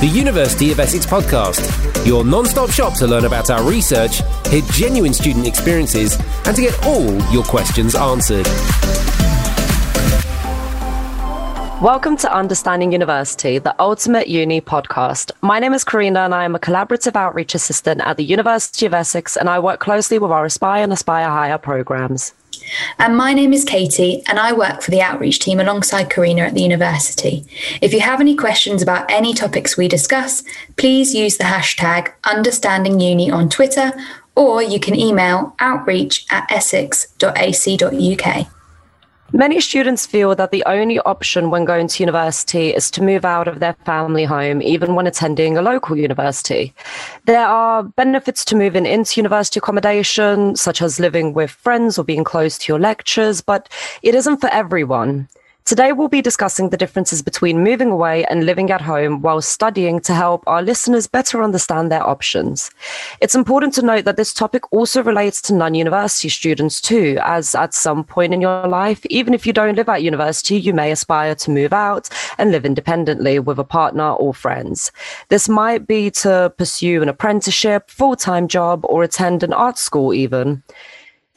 the University of Essex podcast, your non stop shop to learn about our research, hear genuine student experiences, and to get all your questions answered. Welcome to Understanding University, the ultimate uni podcast. My name is Karina and I am a collaborative outreach assistant at the University of Essex and I work closely with our Aspire and Aspire Higher programs. And my name is Katie, and I work for the outreach team alongside Karina at the university. If you have any questions about any topics we discuss, please use the hashtag UnderstandingUni on Twitter, or you can email outreach at essex.ac.uk. Many students feel that the only option when going to university is to move out of their family home, even when attending a local university. There are benefits to moving into university accommodation, such as living with friends or being close to your lectures, but it isn't for everyone. Today, we'll be discussing the differences between moving away and living at home while studying to help our listeners better understand their options. It's important to note that this topic also relates to non university students too, as at some point in your life, even if you don't live at university, you may aspire to move out and live independently with a partner or friends. This might be to pursue an apprenticeship, full time job, or attend an art school, even.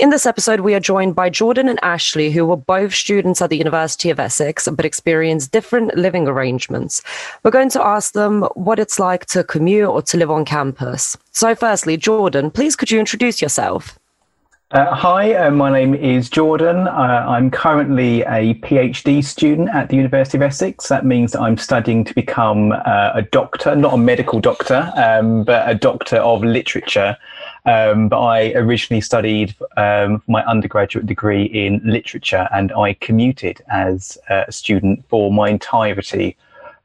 In this episode, we are joined by Jordan and Ashley, who were both students at the University of Essex, but experienced different living arrangements. We're going to ask them what it's like to commute or to live on campus. So, firstly, Jordan, please could you introduce yourself? Uh, hi, uh, my name is Jordan. Uh, I'm currently a PhD student at the University of Essex. That means I'm studying to become uh, a doctor, not a medical doctor, um, but a doctor of literature. Um, but I originally studied um, my undergraduate degree in literature and I commuted as a student for my entirety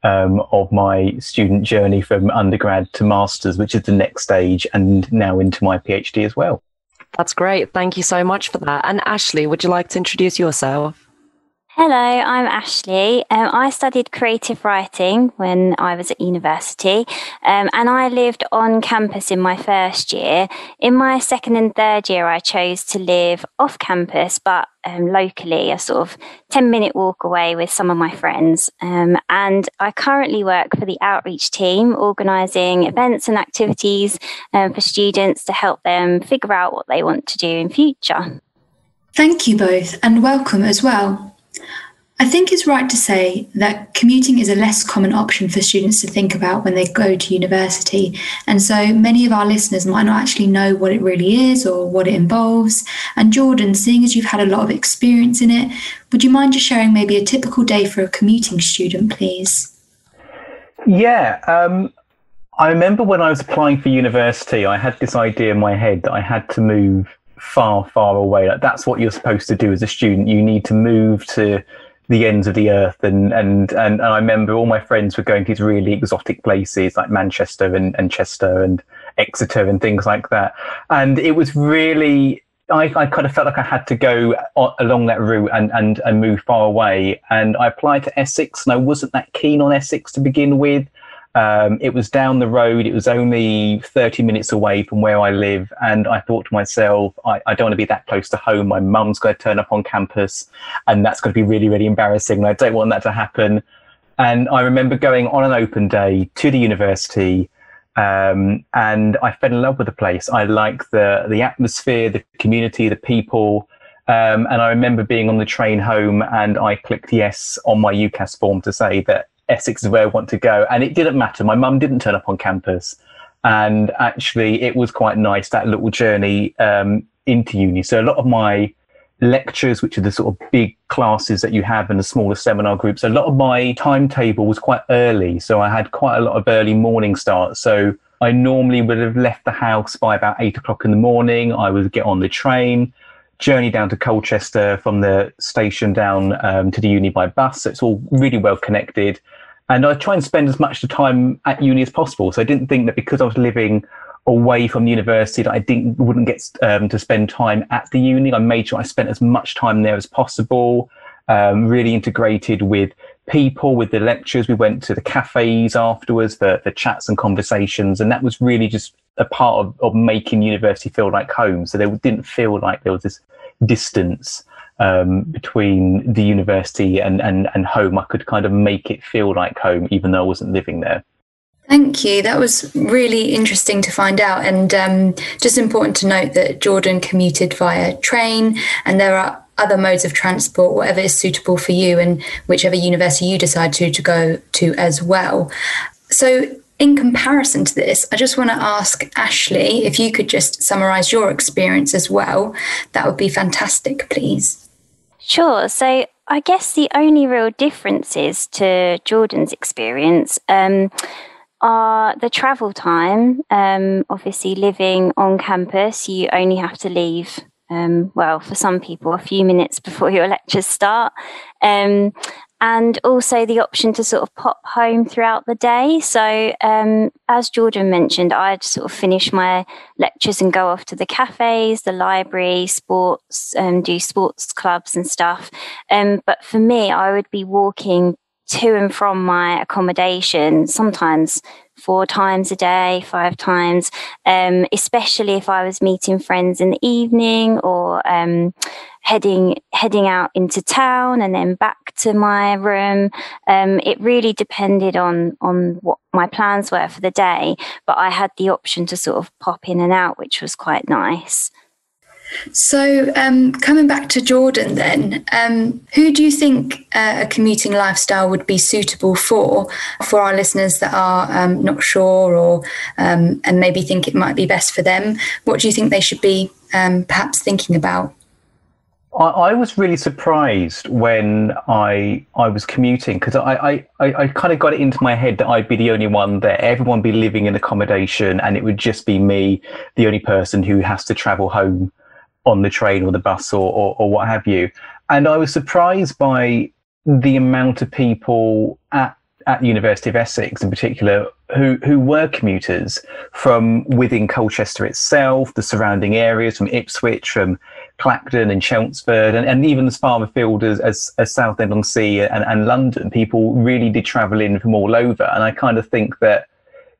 um, of my student journey from undergrad to masters, which is the next stage, and now into my PhD as well. That's great. Thank you so much for that. And Ashley, would you like to introduce yourself? Hello, I'm Ashley. Um, I studied creative writing when I was at university, um, and I lived on campus in my first year. In my second and third year, I chose to live off campus, but um, locally, a sort of 10 minute walk away with some of my friends. Um, and I currently work for the outreach team, organising events and activities um, for students to help them figure out what they want to do in future. Thank you both, and welcome as well. I think it's right to say that commuting is a less common option for students to think about when they go to university. And so many of our listeners might not actually know what it really is or what it involves. And Jordan, seeing as you've had a lot of experience in it, would you mind just sharing maybe a typical day for a commuting student, please? Yeah. Um, I remember when I was applying for university, I had this idea in my head that I had to move far, far away. Like that's what you're supposed to do as a student. You need to move to the ends of the earth and, and and I remember all my friends were going to these really exotic places like Manchester and, and Chester and Exeter and things like that. And it was really I, I kind of felt like I had to go along that route and, and, and move far away. And I applied to Essex and I wasn't that keen on Essex to begin with. Um, it was down the road. It was only 30 minutes away from where I live. And I thought to myself, I, I don't want to be that close to home. My mum's going to turn up on campus and that's going to be really, really embarrassing. I don't want that to happen. And I remember going on an open day to the university. Um, and I fell in love with the place. I like the the atmosphere, the community, the people. Um, and I remember being on the train home, and I clicked yes on my UCAS form to say that Essex is where I want to go. And it didn't matter. My mum didn't turn up on campus. And actually, it was quite nice, that little journey um, into uni. So a lot of my lectures, which are the sort of big classes that you have in the smaller seminar groups, a lot of my timetable was quite early. So I had quite a lot of early morning starts. So I normally would have left the house by about eight o'clock in the morning. I would get on the train, journey down to Colchester from the station down um, to the uni by bus. So it's all really well connected. And I try and spend as much time at uni as possible. So I didn't think that because I was living away from the university that I didn't wouldn't get um, to spend time at the uni. I made sure I spent as much time there as possible. Um, really integrated with people, with the lectures. We went to the cafes afterwards for, for chats and conversations, and that was really just a part of, of making university feel like home. So they didn't feel like there was this distance um, between the university and, and, and home. I could kind of make it feel like home, even though I wasn't living there. Thank you. That was really interesting to find out. And um, just important to note that Jordan commuted via train, and there are other modes of transport, whatever is suitable for you, and whichever university you decide to, to go to as well. So, in comparison to this, I just want to ask Ashley if you could just summarize your experience as well. That would be fantastic, please. Sure. So, I guess the only real differences to Jordan's experience um, are the travel time. Um, obviously, living on campus, you only have to leave. Um, well, for some people, a few minutes before your lectures start. Um, and also the option to sort of pop home throughout the day. So, um, as Jordan mentioned, I'd sort of finish my lectures and go off to the cafes, the library, sports, um, do sports clubs and stuff. Um, but for me, I would be walking to and from my accommodation, sometimes four times a day, five times, um, especially if I was meeting friends in the evening or um, heading heading out into town and then back to my room. Um, it really depended on on what my plans were for the day, but I had the option to sort of pop in and out, which was quite nice. So, um, coming back to Jordan, then, um, who do you think uh, a commuting lifestyle would be suitable for? For our listeners that are um, not sure or um, and maybe think it might be best for them, what do you think they should be um, perhaps thinking about? I, I, was really surprised when I I was commuting because I, I, I, kind of got it into my head that I'd be the only one there. Everyone be living in accommodation, and it would just be me, the only person who has to travel home on the train or the bus or, or, or what have you. And I was surprised by the amount of people at at University of Essex in particular who who were commuters from within Colchester itself, the surrounding areas, from Ipswich, from Clacton and Chelmsford, and, and even as far afield as, as, as Southend on Sea and, and London. People really did travel in from all over. And I kind of think that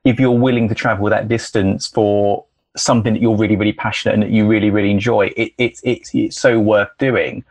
if you're willing to travel that distance for something that you're really, really passionate and that you really, really enjoy, it, it, it it's so worth doing.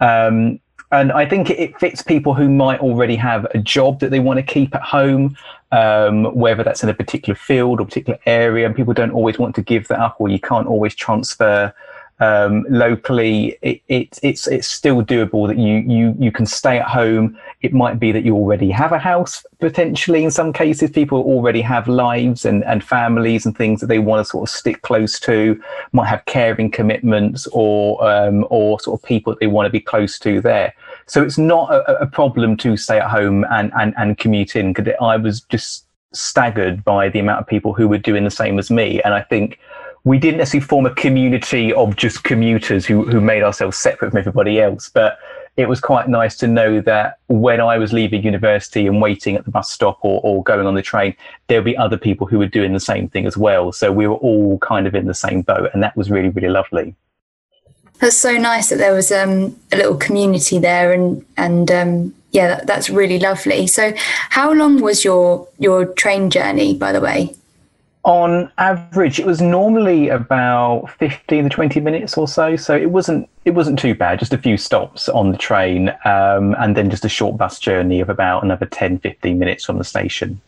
Um, and I think it fits people who might already have a job that they want to keep at home, um, whether that's in a particular field or particular area, and people don't always want to give that up, or you can't always transfer um, locally, it, it, it's it's still doable that you you you can stay at home. It might be that you already have a house potentially. In some cases, people already have lives and, and families and things that they want to sort of stick close to. Might have caring commitments or um, or sort of people that they want to be close to there. So it's not a, a problem to stay at home and and and commute in. Because I was just staggered by the amount of people who were doing the same as me, and I think we didn't necessarily form a community of just commuters who, who made ourselves separate from everybody else. But it was quite nice to know that when I was leaving university and waiting at the bus stop or, or going on the train, there'll be other people who were doing the same thing as well. So we were all kind of in the same boat, and that was really, really lovely. That's so nice that there was um, a little community there, and and um, yeah, that, that's really lovely. So, how long was your your train journey, by the way? On average it was normally about 15 to 20 minutes or so so it wasn't it wasn't too bad just a few stops on the train um, and then just a short bus journey of about another 10 15 minutes from the station.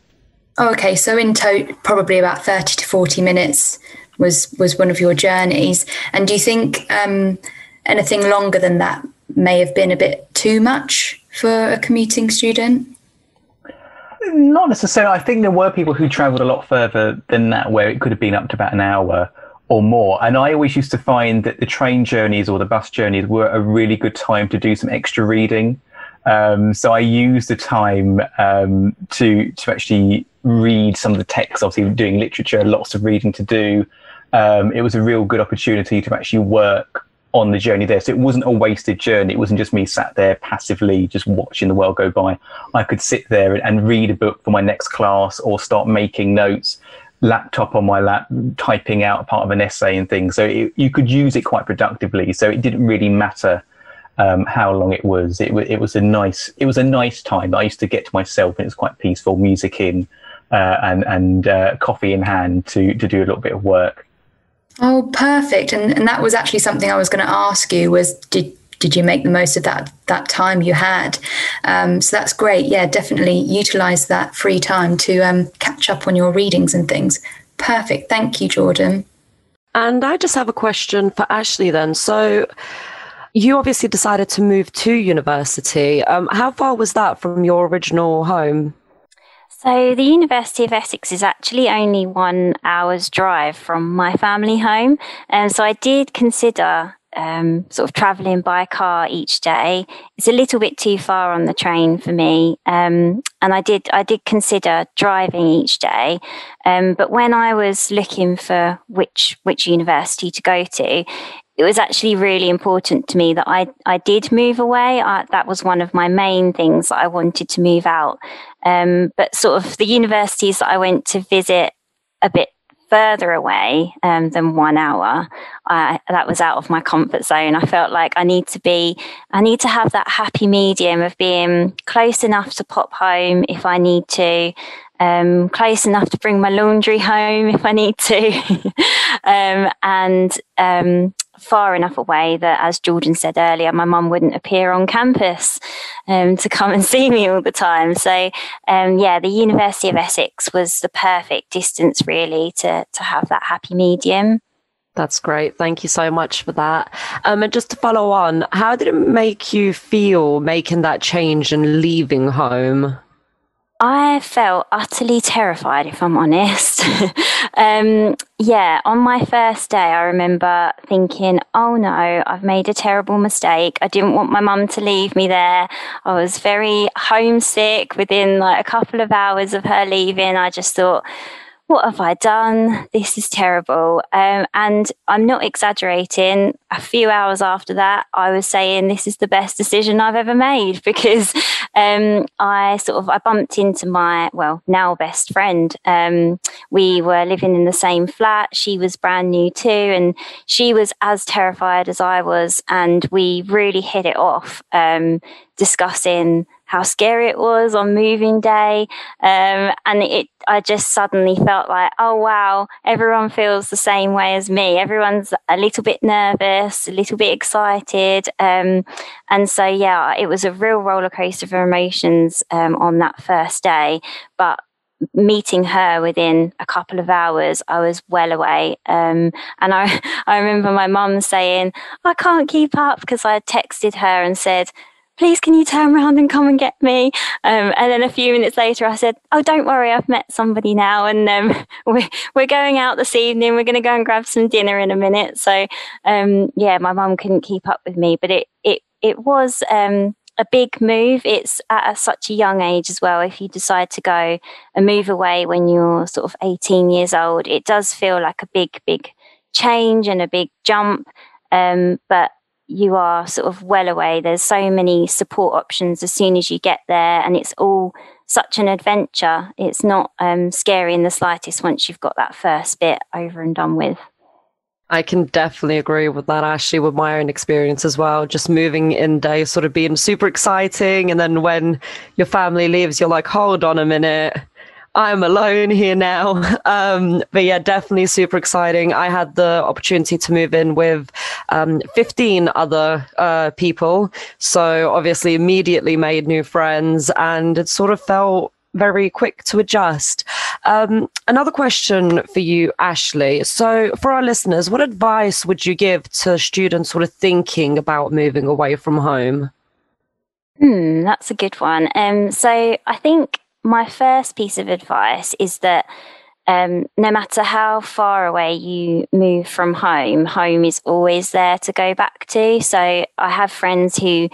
Oh, okay so in total probably about 30 to 40 minutes was was one of your journeys. And do you think um, anything longer than that may have been a bit too much for a commuting student not necessarily. I think there were people who travelled a lot further than that, where it could have been up to about an hour or more. And I always used to find that the train journeys or the bus journeys were a really good time to do some extra reading. Um, so I used the time um, to to actually read some of the text. Obviously, doing literature, lots of reading to do. Um, it was a real good opportunity to actually work on the journey there. So it wasn't a wasted journey. It wasn't just me sat there passively just watching the world go by. I could sit there and read a book for my next class or start making notes, laptop on my lap, typing out part of an essay and things. So it, you could use it quite productively. So it didn't really matter um, how long it was. It, it was a nice it was a nice time. I used to get to myself and it was quite peaceful, music in uh, and and uh, coffee in hand to to do a little bit of work. Oh, perfect. And and that was actually something I was going to ask you was did did you make the most of that that time you had? Um, so that's great. Yeah, definitely utilize that free time to um, catch up on your readings and things. Perfect. Thank you, Jordan. And I just have a question for Ashley then. So you obviously decided to move to university. Um, how far was that from your original home? So, the University of Essex is actually only one hour's drive from my family home. And so I did consider um, sort of traveling by car each day. It's a little bit too far on the train for me, um, and I did I did consider driving each day. Um, but when I was looking for which which university to go to, it was actually really important to me that I I did move away. I, that was one of my main things that I wanted to move out. Um, but sort of the universities that I went to visit a bit further away um, than one hour, I, that was out of my comfort zone. I felt like I need to be, I need to have that happy medium of being close enough to pop home if I need to, um, close enough to bring my laundry home if I need to, um, and um, far enough away that, as Jordan said earlier, my mum wouldn't appear on campus um, to come and see me all the time. So, um, yeah, the University of Essex was the perfect distance, really, to to have that happy medium. That's great. Thank you so much for that. Um, and just to follow on, how did it make you feel making that change and leaving home? I felt utterly terrified, if I'm honest. um, yeah, on my first day, I remember thinking, oh no, I've made a terrible mistake. I didn't want my mum to leave me there. I was very homesick within like a couple of hours of her leaving. I just thought, what have I done? This is terrible. Um, and I'm not exaggerating. A few hours after that, I was saying this is the best decision I've ever made because um, I sort of I bumped into my well now best friend. Um, we were living in the same flat. She was brand new too, and she was as terrified as I was, and we really hit it off um, discussing how scary it was on moving day. Um, and it, I just suddenly felt like, oh wow, everyone feels the same way as me. Everyone's a little bit nervous, a little bit excited. Um, and so, yeah, it was a real roller coaster of emotions um, on that first day. But meeting her within a couple of hours, I was well away. Um, and I, I remember my mum saying, I can't keep up because I texted her and said, please can you turn around and come and get me? Um, and then a few minutes later i said oh don't worry i've met somebody now. And um, we're, we're going out this evening. We're going to go and grab some dinner in a minute. So um, yeah my mum couldn't keep up with me but it it it was um, a big move. It's at a, such a young age as well. If you decide to go and move away when you're sort of 18 years old it does feel like a big big change and a big jump. Um, but you are sort of well away. There's so many support options as soon as you get there, and it's all such an adventure. It's not um, scary in the slightest once you've got that first bit over and done with. I can definitely agree with that, Ashley, with my own experience as well. Just moving in day sort of being super exciting. And then when your family leaves, you're like, hold on a minute I'm alone here now. Um, but yeah, definitely super exciting. I had the opportunity to move in with um, 15 other uh, people. So obviously, immediately made new friends and it sort of felt very quick to adjust. Um, another question for you, Ashley. So, for our listeners, what advice would you give to students sort of thinking about moving away from home? Hmm, that's a good one. Um, so, I think my first piece of advice is that um, no matter how far away you move from home, home is always there to go back to. So I have friends who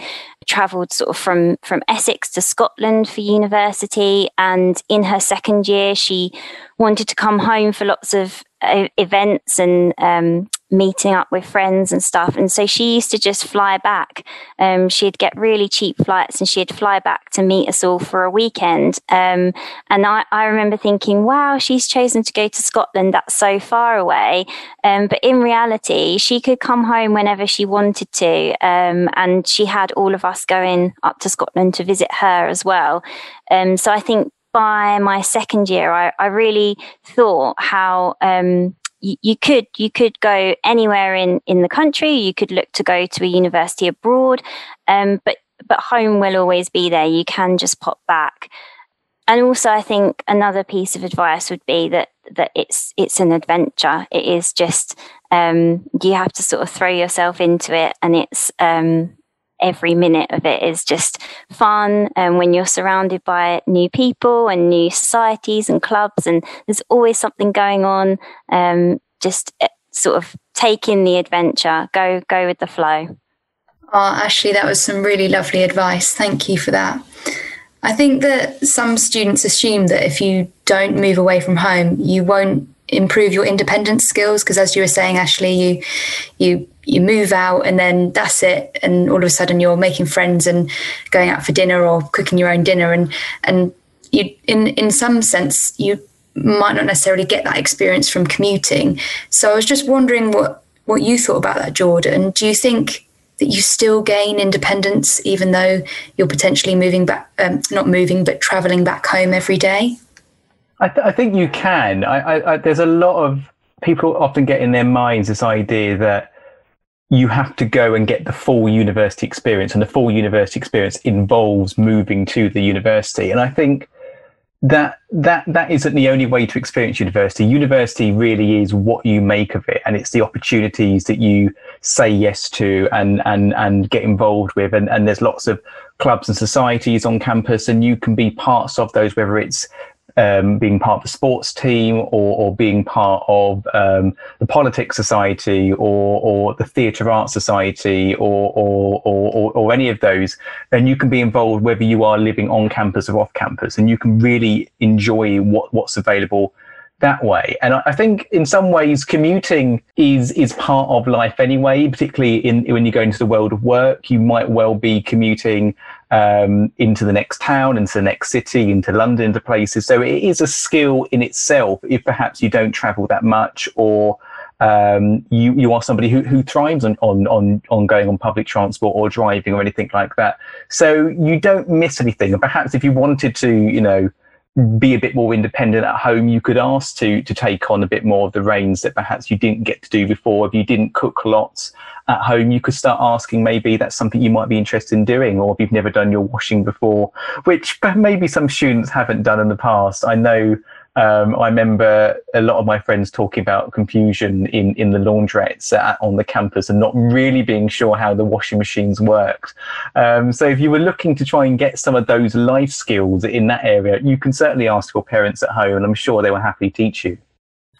travelled sort of from from Essex to Scotland for university, and in her second year, she wanted to come home for lots of uh, events and um, meeting up with friends and stuff. And so she used to just fly back. Um, she'd get really cheap flights and she'd fly back to meet us all for a weekend. Um, and I, I, remember thinking, wow, she's chosen to go to Scotland. That's so far away. Um, but in reality, she could come home whenever she wanted to. Um, and she had all of us going up to Scotland to visit her as well. Um, so I think by my second year, I, I really thought how um, you, could you could go anywhere in in the country. You could look to go to a university abroad, um, but but home will always be there. You can just pop back. And also, I think another piece of advice would be that that it's it's an adventure. It is just um, you have to sort of throw yourself into it, and it's um, every minute of it is just fun. And when you're surrounded by new people and new societies and clubs, and there's always something going on, um, just eh, sort of take in the adventure, go go with the flow. Oh, Ashley, that was some really lovely advice. Thank you for that. I think that some students assume that if you don't move away from home, you won't improve your independence skills because as you were saying Ashley you you you move out and then that's it. And all of a sudden you're making friends and going out for dinner or cooking your own dinner. And and you in in some sense you might not necessarily get that experience from commuting. So i was just wondering what what you thought about that jordan. Do you think that you still gain independence even though you're potentially moving back um, not moving but traveling back home every day? I, th- I think you can. I, I, I, there's a lot of people often get in their minds this idea that you have to go and get the full university experience and the full university experience involves moving to the university. And i think that that that isn't the only way to experience university. University really is what you make of it and it's the opportunities that you say yes to and and and get involved with. And, and there's lots of clubs and societies on campus and you can be parts of those whether it's um, being part of the sports team or, or being part of um, the politics society or, or the theatre art society or, or, or, or, any of those, then you can be involved whether you are living on campus or off campus and you can really enjoy what, what's available that way. And I, think in some ways commuting is is part of life anyway, particularly in when you go into the world of work. You might well be commuting um, into the next town, into the next city, into London, into places. So it is a skill in itself if perhaps you don't travel that much or um, you you are somebody who, who thrives on, on on on going on public transport or driving or anything like that. So you don't miss anything. And perhaps if you wanted to, you know, be a bit more independent at home, you could ask to to take on a bit more of the reins that perhaps you didn't get to do before. If you didn't cook lots at home, you could start asking maybe that's something you might be interested in doing, or if you've never done your washing before, which maybe some students haven't done in the past. I know um, I remember a lot of my friends talking about confusion in, in the laundrettes at, on the campus and not really being sure how the washing machines worked. Um, so if you were looking to try and get some of those life skills in that area, you can certainly ask your parents at home, and I'm sure they will happily teach you.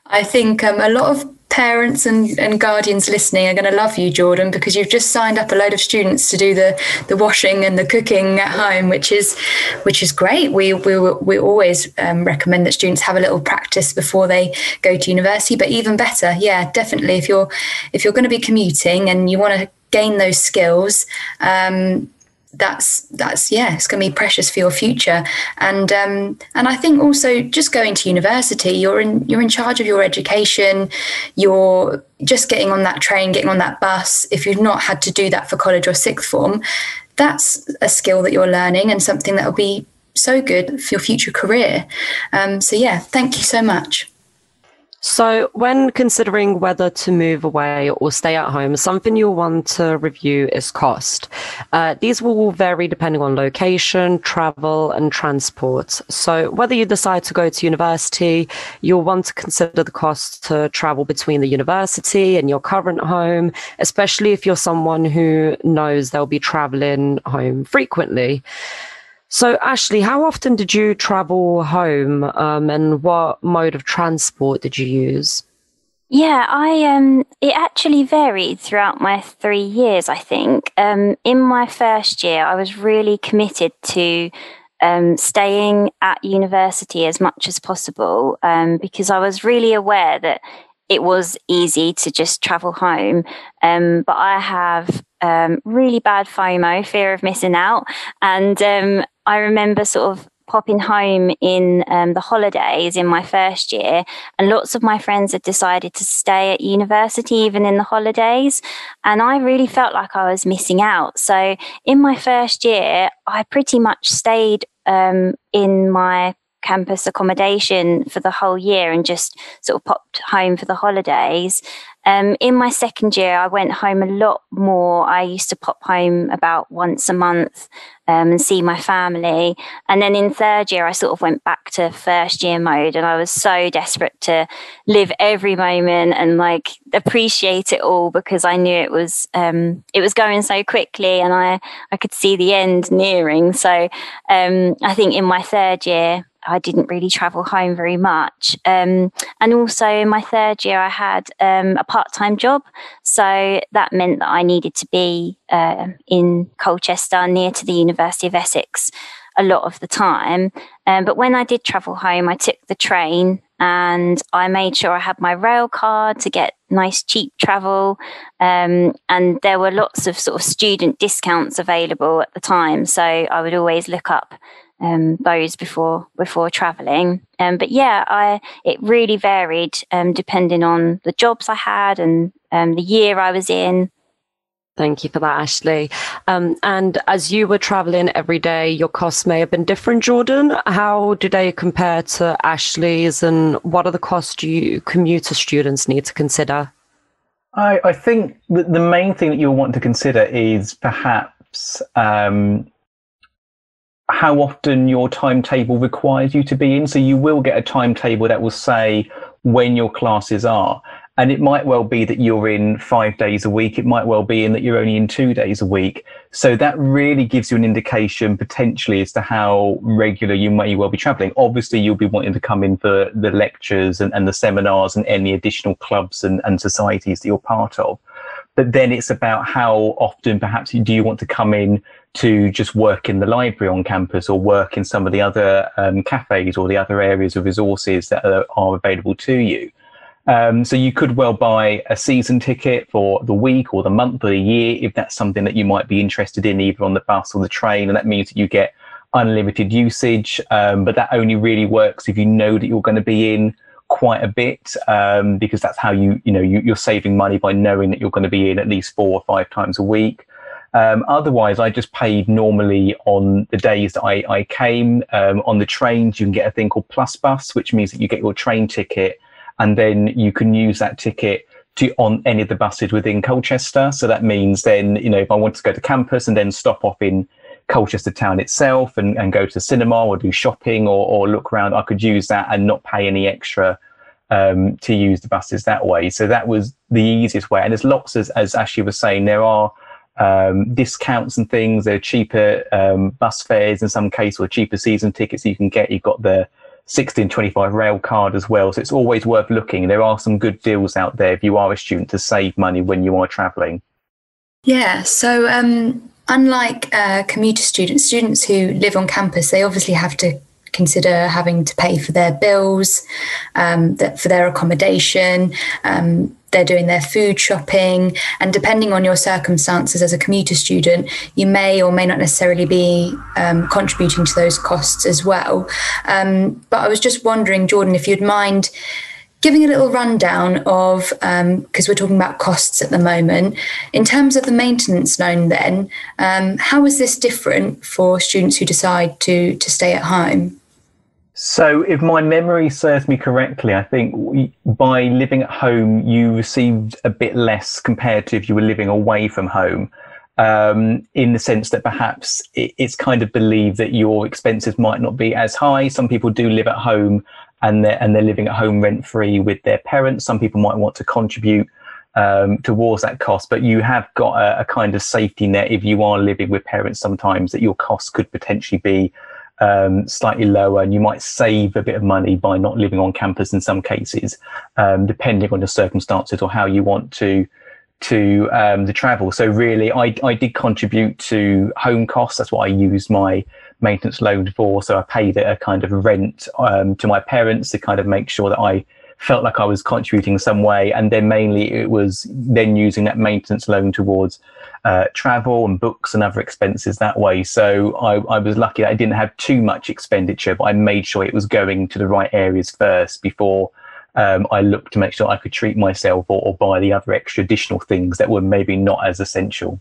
I think um, a lot of parents and, and guardians listening are going to love you, Jordan, because you've just signed up a load of students to do the, the washing and the cooking at home, which is which is great. We we, we always um, recommend that students have a little practice before they go to university, but even better, yeah, definitely if you're if you're going to be commuting and you want to gain those skills. Um, that's that's yeah it's going to be precious for your future. And um, and I think also just going to university you're in you're in charge of your education. You're just getting on that train getting on that bus. If you've not had to do that for college or sixth form that's a skill that you're learning and something that will be so good for your future career. Um, so yeah thank you so much so, when considering whether to move away or stay at home, something you'll want to review is cost. Uh, these will vary depending on location, travel, and transport. So, whether you decide to go to university, you'll want to consider the cost to travel between the university and your current home, especially if you're someone who knows they'll be traveling home frequently. So, Ashley, how often did you travel home um, and what mode of transport did you use? Yeah, I um it actually varied throughout my 3 years, I think. Um in my first year, I was really committed to um, staying at university as much as possible um, because I was really aware that it was easy to just travel home. Um, but I have um, really bad FOMO, fear of missing out. And um, I remember sort of popping home in um, the holidays in my first year, and lots of my friends had decided to stay at university even in the holidays. And I really felt like I was missing out. So in my first year, I pretty much stayed um, in my campus accommodation for the whole year and just sort of popped home for the holidays. Um, in my second year, I went home a lot more. I used to pop home about once a month um, and see my family. And then in third year, I sort of went back to first year mode, and I was so desperate to live every moment and like appreciate it all because I knew it was um, it was going so quickly, and I I could see the end nearing. So um, I think in my third year, I didn't really travel home very much. Um, and also in my third year, I had um, a part time job. So that meant that I needed to be uh, in Colchester near to the University of Essex a lot of the time. Um, but when I did travel home, I took the train and I made sure I had my rail card to get nice cheap travel. Um, and there were lots of sort of student discounts available at the time. So I would always look up um, those before before traveling. Um, but yeah, I it really varied um, depending on the jobs I had and um, the year I was in. Thank you for that, Ashley. Um, and as you were traveling every day, your costs may have been different, Jordan. How do they compare to Ashley's, and what are the costs you commuter students need to consider? I, I think the, the main thing that you'll want to consider is perhaps um, how often your timetable requires you to be in. So you will get a timetable that will say when your classes are. And it might well be that you're in five days a week. It might well be in that you're only in two days a week. So that really gives you an indication potentially as to how regular you may well be traveling. Obviously, you'll be wanting to come in for the lectures and, and the seminars and any additional clubs and, and societies that you're part of. But then it's about how often perhaps do you want to come in to just work in the library on campus or work in some of the other um, cafes or the other areas of resources that are, are available to you. Um, so you could well buy a season ticket for the week or the month or the year if that's something that you might be interested in, either on the bus or the train, and that means that you get unlimited usage. Um, but that only really works if you know that you're going to be in quite a bit um, because that's how you you know you, are saving money by knowing that you're going to be in at least four or five times a week. Um, otherwise, I just paid normally on the days that I, I came. Um, on the trains, you can get a thing called Plus Bus, which means that you get your train ticket and then you can use that ticket to on any of the buses within Colchester. So that means then, you know, if I want to go to campus and then stop off in Colchester town itself and, and go to cinema or do shopping or, or look around, I could use that and not pay any extra um, to use the buses that way. So that was the easiest way. And there's lots, as, as Ashley was saying, there are um, discounts and things. There are cheaper um, bus fares in some cases, or cheaper season tickets you can get. You've got the 1625 rail card as well. So it's always worth looking. There are some good deals out there if you are a student to save money when you are travelling. Yeah. So um, unlike uh, commuter students, students who live on campus, they obviously have to consider having to pay for their bills, um, for their accommodation. Um, they're doing their food shopping, and depending on your circumstances as a commuter student, you may or may not necessarily be um, contributing to those costs as well. Um, but I was just wondering, Jordan, if you'd mind giving a little rundown of because um, we're talking about costs at the moment in terms of the maintenance loan then um, how is this different for students who decide to to stay at home so, if my memory serves me correctly, I think we, by living at home, you received a bit less compared to if you were living away from home. Um, in the sense that perhaps it, it's kind of believed that your expenses might not be as high. Some people do live at home and they're, and they're living at home rent free with their parents. Some people might want to contribute um, towards that cost, but you have got a, a kind of safety net if you are living with parents sometimes that your costs could potentially be um, slightly lower, and you might save a bit of money by not living on campus in some cases, um, depending on your circumstances or how you want to to um, the travel. So really, I I did contribute to home costs. That's what I used my maintenance loan for. So I paid it a kind of rent um, to my parents to kind of make sure that I felt like I was contributing some way. And then mainly it was then using that maintenance loan towards uh, travel and books and other expenses that way. So I, I was lucky that I didn't have too much expenditure, but I made sure it was going to the right areas first before um, I looked to make sure I could treat myself or, or buy the other extra additional things that were maybe not as essential.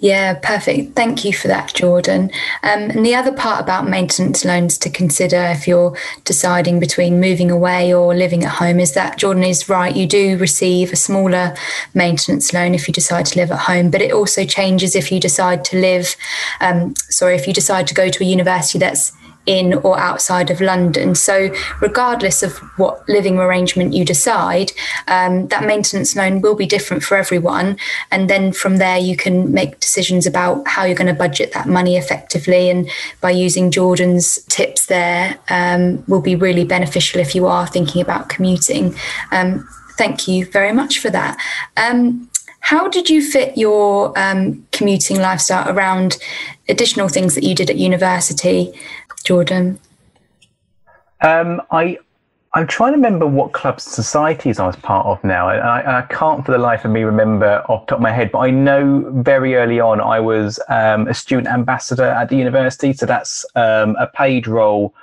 Yeah, perfect. Thank you for that, Jordan. Um, and the other part about maintenance loans to consider if you're deciding between moving away or living at home is that Jordan is right. You do receive a smaller maintenance loan if you decide to live at home, but it also changes if you decide to live, um, sorry, if you decide to go to a university that's in or outside of London. So, regardless of what living arrangement you decide, um, that maintenance loan will be different for everyone. And then from there, you can make decisions about how you're going to budget that money effectively. And by using Jordan's tips there, um, will be really beneficial if you are thinking about commuting. Um, thank you very much for that. Um, how did you fit your um, commuting lifestyle around additional things that you did at university? Jordan? Um, I I'm trying to remember what clubs and societies I was part of now. I, I, can't for the life of me remember off the top of my head, but I know very early on I was um, a student ambassador at the university. So that's um, a paid role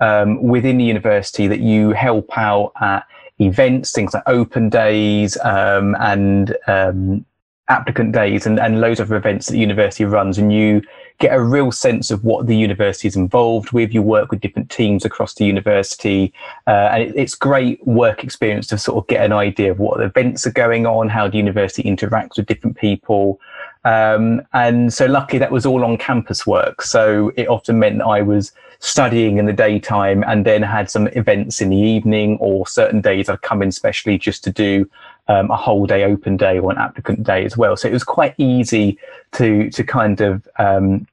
um, within the university that you help out at events, things like open days um, and um, applicant days and, and loads of events that the university runs. And you get a real sense of what the university is involved with. You work with different teams across the university, uh, and it, it's great work experience to sort of get an idea of what events are going on, how the university interacts with different people. Um, and so luckily that was all on campus work. So it often meant I was studying in the daytime and then had some events in the evening or certain days I'd come in specially just to do um, a whole day open day or an applicant day as well. So it was quite easy to to kind of um,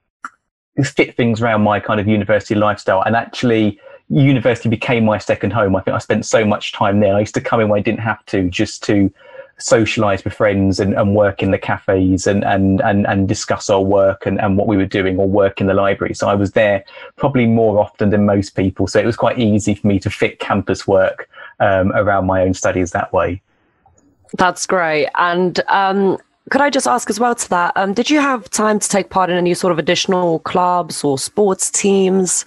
fit things around my kind of university lifestyle. And actually, university became my second home. I think I spent so much time there. I used to come in when I didn't have to, just to socialize with friends and, and work in the cafes and, and, and, and discuss our work and, and what we were doing or work in the library. So I was there probably more often than most people. So it was quite easy for me to fit campus work um, around my own studies that way. That's great. And um, could I just ask as well to that? Um, did you have time to take part in any sort of additional clubs or sports teams?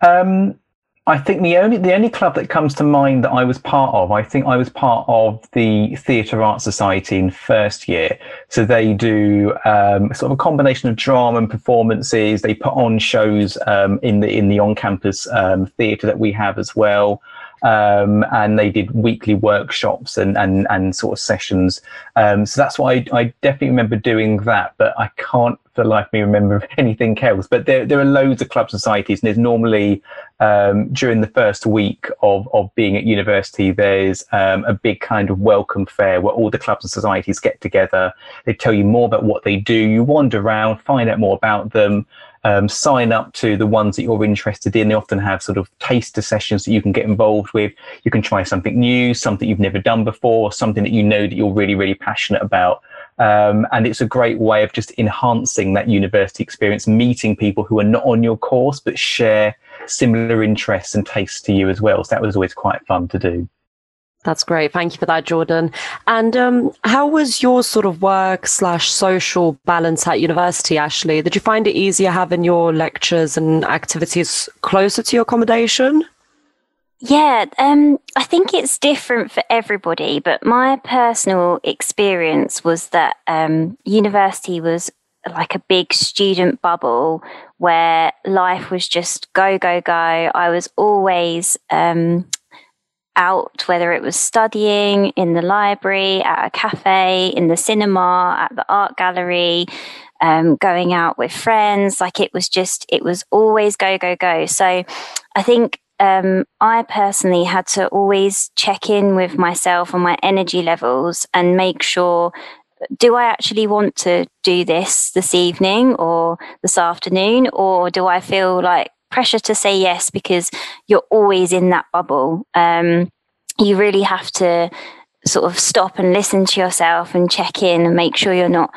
Um, I think the only the only club that comes to mind that I was part of, I think I was part of the Theatre Arts Society in first year. So they do um, sort of a combination of drama and performances. They put on shows um, in the in the on campus um, theatre that we have as well um, and they did weekly workshops and and, and sort of sessions. Um, so that's why I, I, definitely remember doing that, but I can't for the life of me remember anything else. But there there are loads of club societies, and there's normally um, during the first week of of being at university, there's um, a big kind of welcome fair where all the clubs and societies get together. They tell you more about what they do. You wander around, find out more about them um, sign up to the ones that you're interested in. They often have sort of taster sessions that you can get involved with. You can try something new, something you've never done before, something that you know that you're really, really passionate about. Um, and it's a great way of just enhancing that university experience, meeting people who are not on your course but share similar interests and tastes to you as well. So that was always quite fun to do. That's great. Thank you for that, Jordan. And um, how was your sort of work slash social balance at university, Ashley? Did you find it easier having your lectures and activities closer to your accommodation? Yeah, um, I think it's different for everybody, but my personal experience was that um, university was like a big student bubble where life was just go, go, go. I was always um, out, whether it was studying in the library, at a cafe, in the cinema, at the art gallery, um, going out with friends. Like it was just, it was always go, go, go. So I think um, I personally had to always check in with myself and my energy levels and make sure do I actually want to do this this evening or this afternoon, or do I feel like pressure to say yes because you're always in that bubble. Um, you really have to sort of stop and listen to yourself and check in and make sure you're not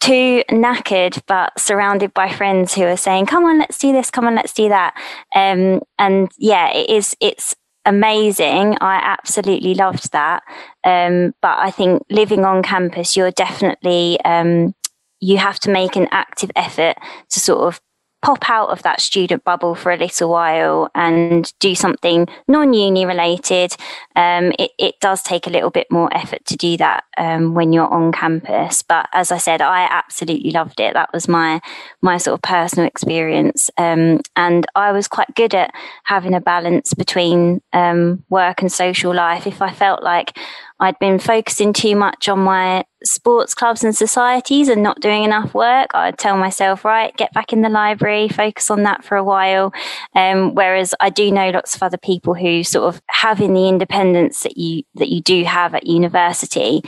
too knackered, but surrounded by friends who are saying, "Come on, let's do this. Come on, let's do that." Um, and yeah, it is. It's amazing. I absolutely loved that. Um, but I think living on campus, you're definitely um, you have to make an active effort to sort of pop out of that student bubble for a little while and do something non-uni related, um, it, it, does take a little bit more effort to do that um, when you're on campus. But as I said, I absolutely loved it. That was my my sort of personal experience, um, and I was quite good at having a balance between um, work and social life. If I felt like I'd been focusing too much on my sports clubs and societies and not doing enough work, I'd tell myself, right, get back in the library, focus on that for a while. Um, whereas I do know lots of other people who sort of having the independence that you that you do have at university,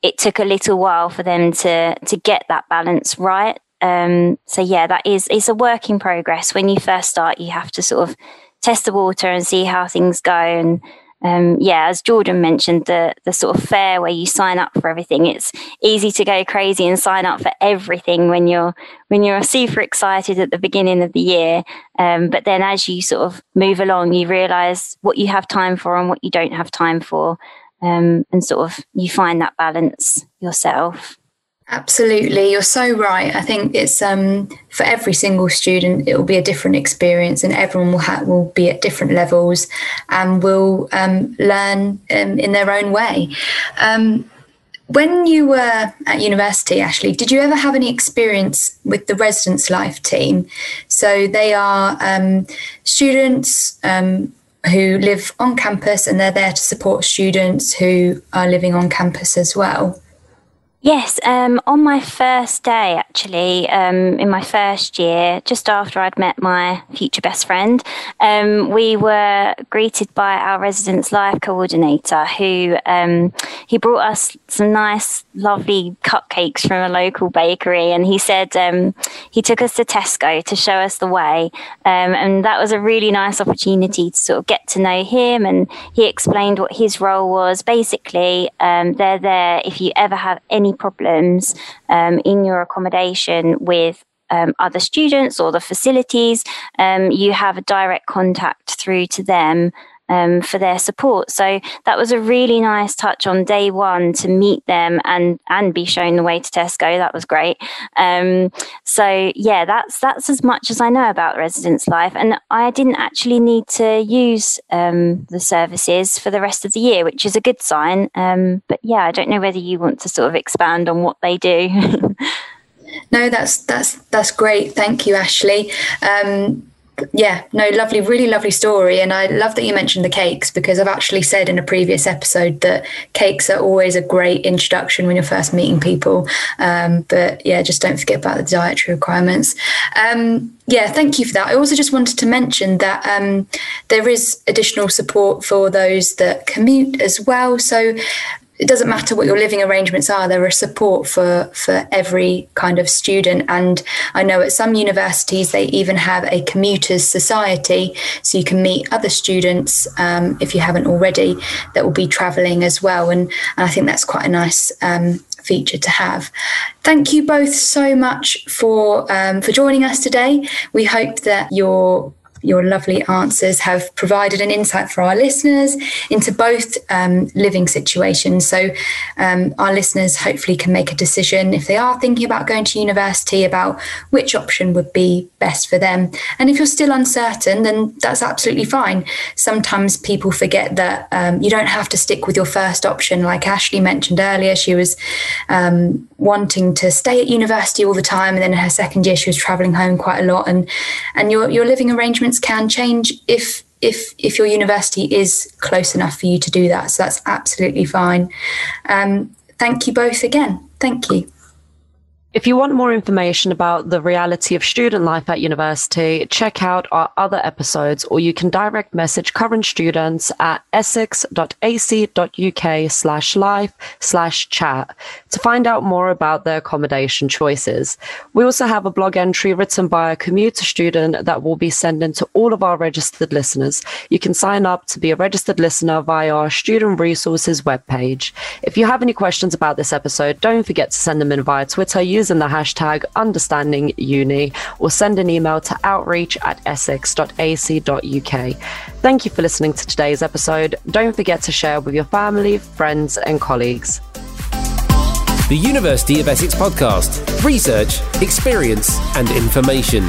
it took a little while for them to to get that balance right. Um, so yeah, that is it's a work in progress. When you first start, you have to sort of test the water and see how things go and um, yeah, as Jordan mentioned, the the sort of fair where you sign up for everything. It's easy to go crazy and sign up for everything when you're when you're super excited at the beginning of the year. Um, but then as you sort of move along, you realise what you have time for and what you don't have time for, um, and sort of you find that balance yourself. Absolutely, you're so right. I think it's um, for every single student, it will be a different experience, and everyone will ha- will be at different levels and will um, learn um, in their own way. Um, when you were at university, Ashley, did you ever have any experience with the residence life team? So they are um, students um, who live on campus, and they're there to support students who are living on campus as well. Yes, um, on my first day, actually, um, in my first year, just after I'd met my future best friend, um, we were greeted by our residence life coordinator, who um, he brought us some nice, lovely cupcakes from a local bakery, and he said um, he took us to Tesco to show us the way, um, and that was a really nice opportunity to sort of get to know him, and he explained what his role was. Basically, they're there if you ever have any any problems um, in your accommodation with um, other students or the facilities, um, you have a direct contact through to them um, for their support. So that was a really nice touch on day one to meet them and and be shown the way to Tesco. That was great. Um, so yeah, that's that's as much as I know about residence life, and I didn't actually need to use um, the services for the rest of the year, which is a good sign. Um, but yeah, I don't know whether you want to sort of expand on what they do. no, that's that's that's great. Thank you, Ashley. Um, yeah, no, lovely, really lovely story. And I love that you mentioned the cakes because I've actually said in a previous episode that cakes are always a great introduction when you're first meeting people. Um, but yeah, just don't forget about the dietary requirements. Um, yeah, thank you for that. I also just wanted to mention that um, there is additional support for those that commute as well. So it doesn't matter what your living arrangements are there are support for for every kind of student and i know at some universities they even have a commuters society so you can meet other students um, if you haven't already that will be traveling as well and, and i think that's quite a nice um, feature to have. Thank you both so much for um, for joining us today. We hope that your your lovely answers have provided an insight for our listeners into both um, living situations. So, um, our listeners hopefully can make a decision if they are thinking about going to university about which option would be best for them. And if you're still uncertain, then that's absolutely fine. Sometimes people forget that um, you don't have to stick with your first option. Like Ashley mentioned earlier, she was um, wanting to stay at university all the time, and then in her second year, she was traveling home quite a lot. And and your your living arrangement can change if if if your university is close enough for you to do that. So that's absolutely fine. Um, thank you both again. Thank you. If you want more information about the reality of student life at university, check out our other episodes, or you can direct message current students at essex.ac.uk slash life slash chat to find out more about their accommodation choices. We also have a blog entry written by a commuter student that will be sent to all of our registered listeners. You can sign up to be a registered listener via our student resources webpage. If you have any questions about this episode, don't forget to send them in via Twitter using the hashtag understandinguni or send an email to outreach at essex.ac.uk. Thank you for listening to today's episode. Don't forget to share with your family, friends, and colleagues. The University of Essex podcast research, experience, and information.